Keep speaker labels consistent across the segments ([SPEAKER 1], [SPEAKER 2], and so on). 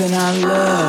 [SPEAKER 1] Within I love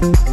[SPEAKER 2] say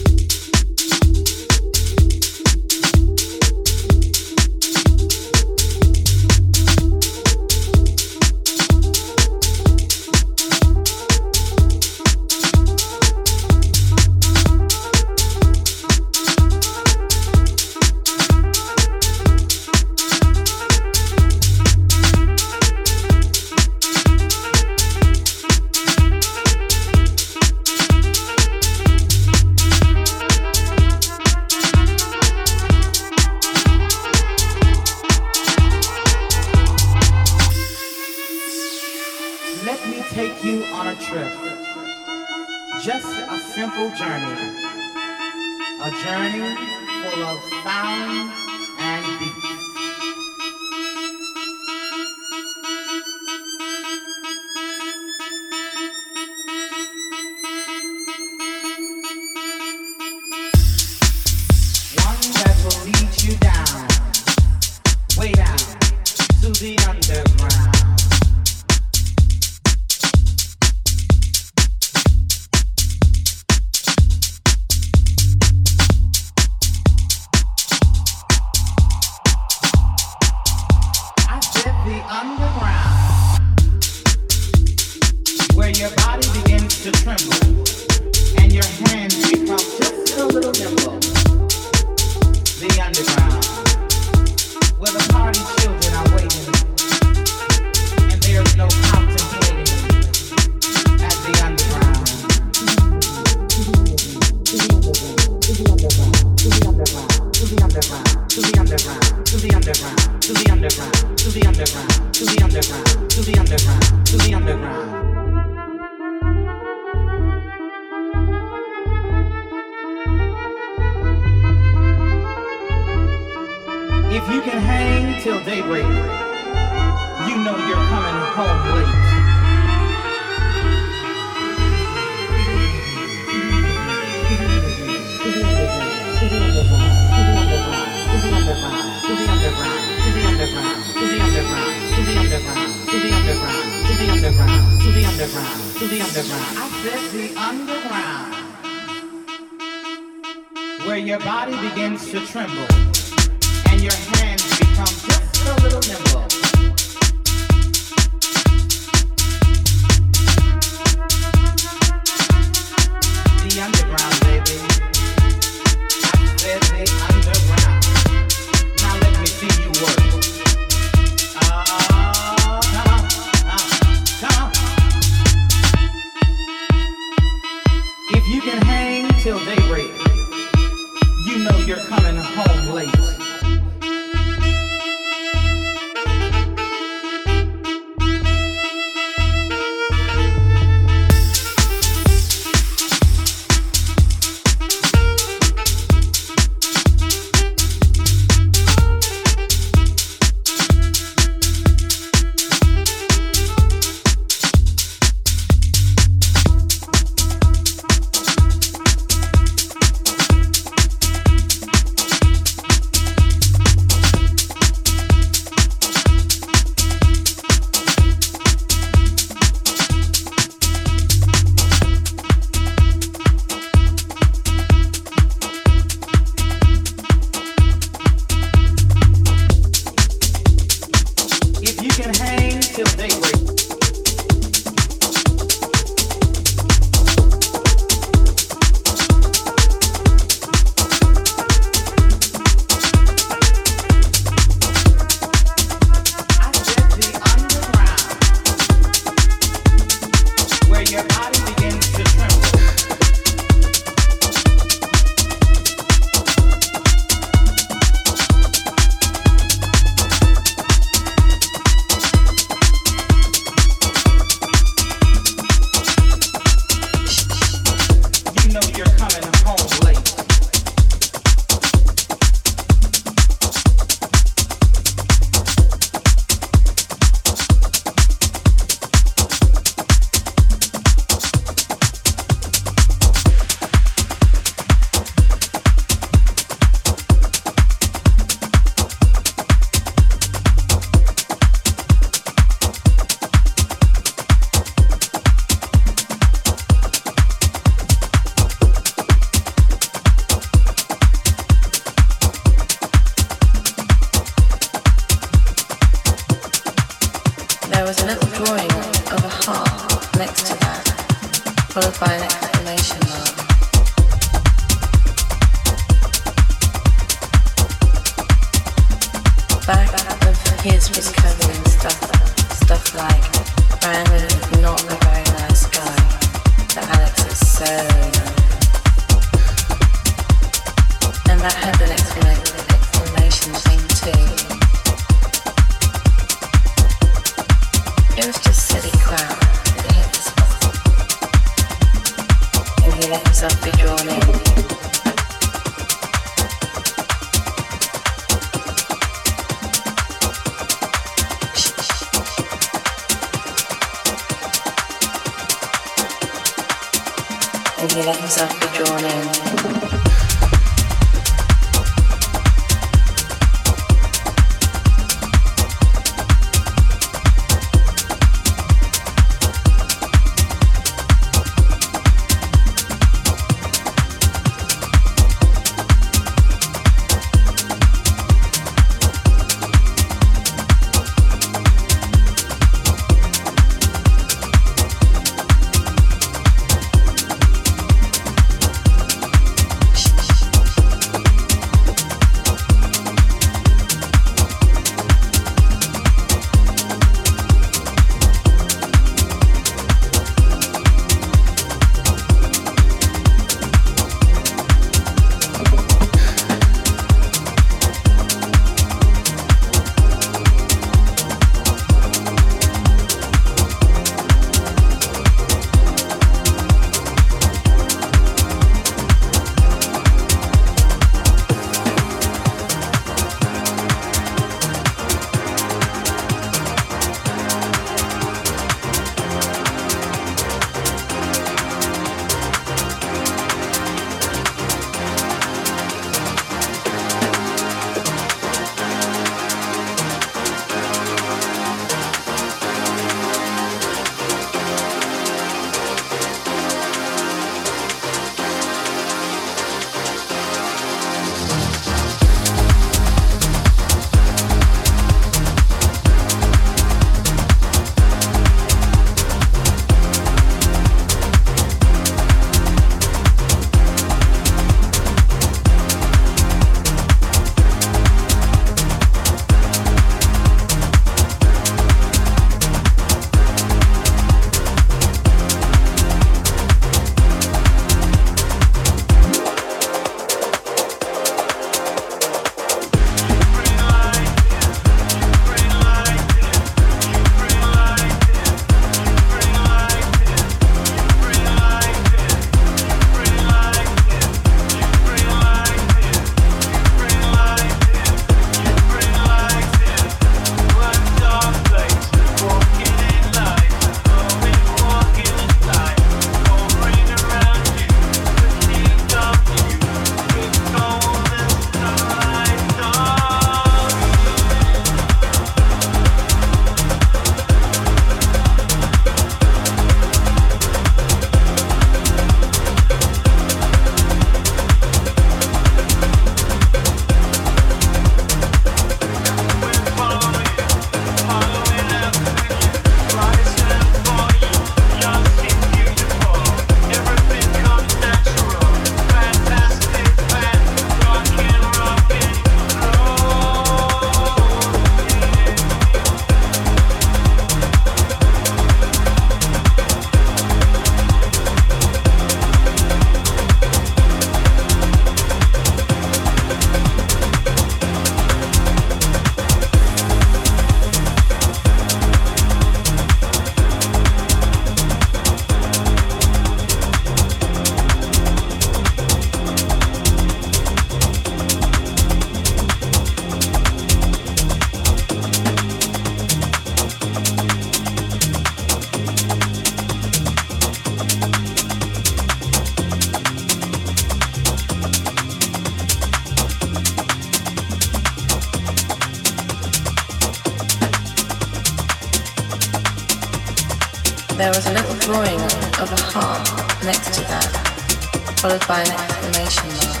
[SPEAKER 3] followed by an exclamation mark.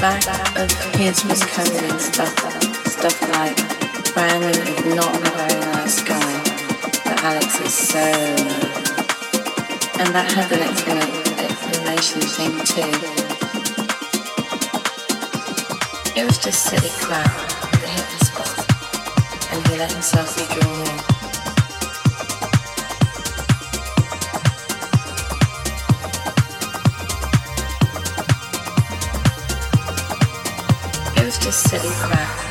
[SPEAKER 3] Back of his was covered in stuff, stuff like Brandon is not a very nice guy, but Alex is so. And that had an explanation thing too. It was just silly crap that hit the spot, and he let himself be drawn in. Just silly crap.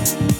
[SPEAKER 3] you